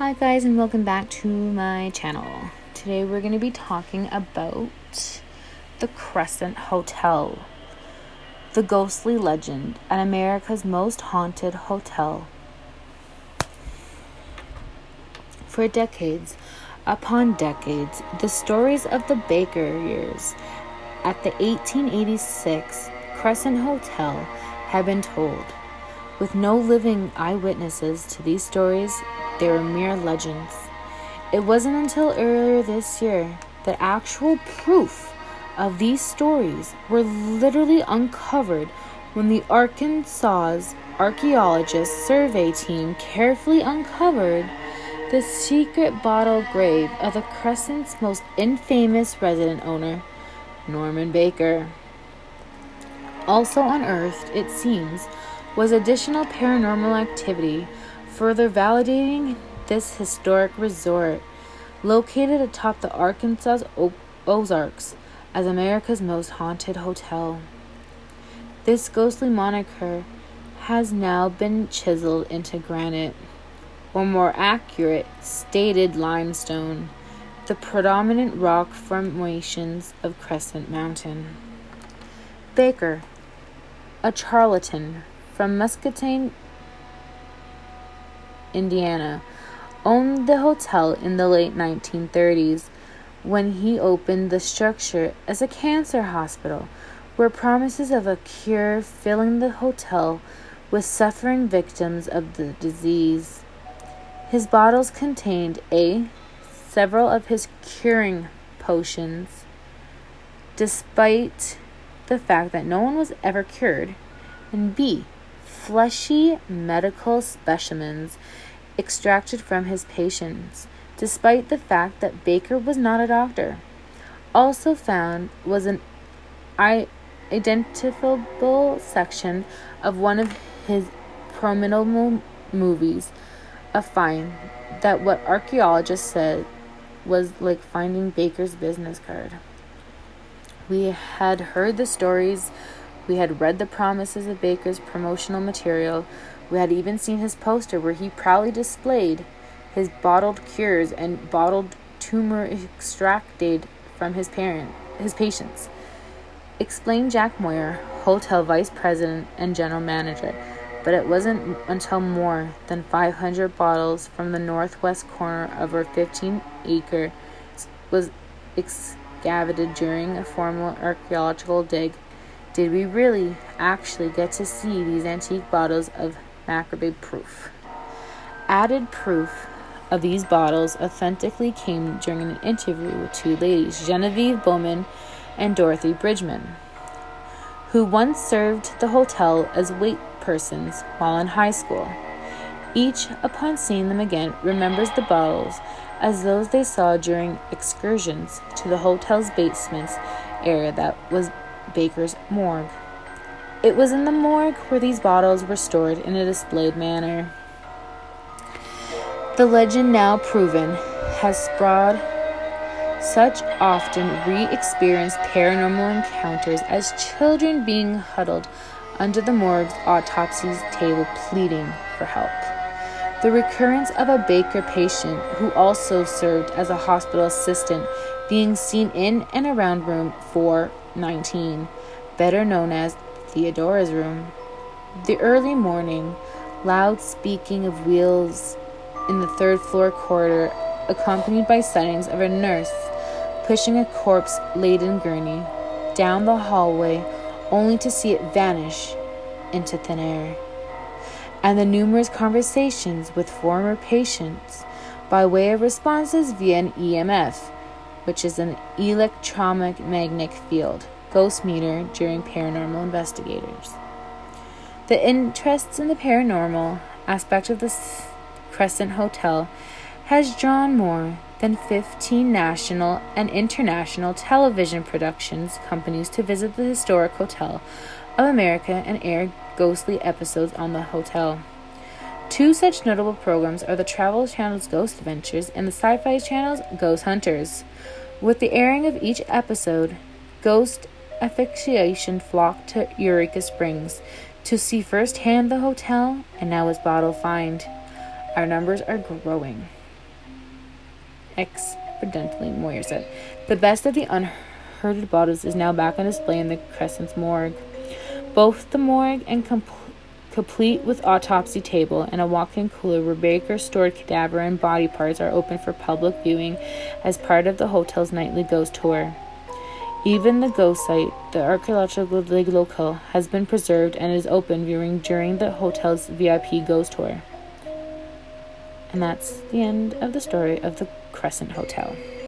Hi, guys, and welcome back to my channel. Today, we're going to be talking about the Crescent Hotel, the ghostly legend, and America's most haunted hotel. For decades upon decades, the stories of the Baker years at the 1886 Crescent Hotel have been told. With no living eyewitnesses to these stories, they were mere legends. It wasn't until earlier this year that actual proof of these stories were literally uncovered when the Arkansas archaeologist survey team carefully uncovered the secret bottle grave of the Crescent's most infamous resident owner, Norman Baker. Also unearthed, it seems, was additional paranormal activity further validating this historic resort, located atop the Arkansas Ozarks, as America's most haunted hotel. This ghostly moniker has now been chiseled into granite, or more accurate, stated limestone, the predominant rock formations of Crescent Mountain. Baker, a charlatan from Muscatine, Indiana, owned the hotel in the late 1930s when he opened the structure as a cancer hospital where promises of a cure filling the hotel with suffering victims of the disease. His bottles contained A. Several of his curing potions, despite the fact that no one was ever cured, and B fleshy medical specimens extracted from his patients, despite the fact that Baker was not a doctor. Also found was an identifiable section of one of his prominent movies, a find that what archaeologists said was like finding Baker's business card. We had heard the stories we had read the promises of Baker's promotional material. We had even seen his poster where he proudly displayed his bottled cures and bottled tumor extracted from his parent, his patients. Explained Jack Moyer, hotel vice president and general manager. But it wasn't until more than 500 bottles from the northwest corner of our 15 acre was excavated during a formal archaeological dig did we really actually get to see these antique bottles of Macabre proof? Added proof of these bottles authentically came during an interview with two ladies, Genevieve Bowman and Dorothy Bridgman, who once served the hotel as wait persons while in high school. Each, upon seeing them again, remembers the bottles as those they saw during excursions to the hotel's basements area that was Baker's morgue. It was in the morgue where these bottles were stored in a displayed manner. The legend, now proven, has spread such often re experienced paranormal encounters as children being huddled under the morgue's autopsy table pleading for help. The recurrence of a Baker patient who also served as a hospital assistant being seen in and around room 419, better known as Theodora's room. The early morning, loud speaking of wheels in the third floor corridor, accompanied by sightings of a nurse pushing a corpse laden gurney down the hallway only to see it vanish into thin air. And the numerous conversations with former patients by way of responses via an EMF which is an electromagnetic field ghost meter during paranormal investigators. The interest in the paranormal aspect of the Crescent Hotel has drawn more than 15 national and international television productions companies to visit the historic Hotel of America and air ghostly episodes on the hotel. Two such notable programs are the Travel Channel's Ghost Adventures and the Sci Fi Channel's Ghost Hunters. With the airing of each episode, ghost aficionados flocked to Eureka Springs to see firsthand the hotel and now its bottle find. Our numbers are growing. exponentially, Moyer said. The best of the unhurted bottles is now back on display in the Crescent's morgue. Both the morgue and complete complete with autopsy table and a walk-in cooler where Baker stored cadaver and body parts, are open for public viewing as part of the hotel's nightly ghost tour. Even the ghost site, the archaeological locale, has been preserved and is open viewing during the hotel's VIP ghost tour. And that's the end of the story of the Crescent Hotel.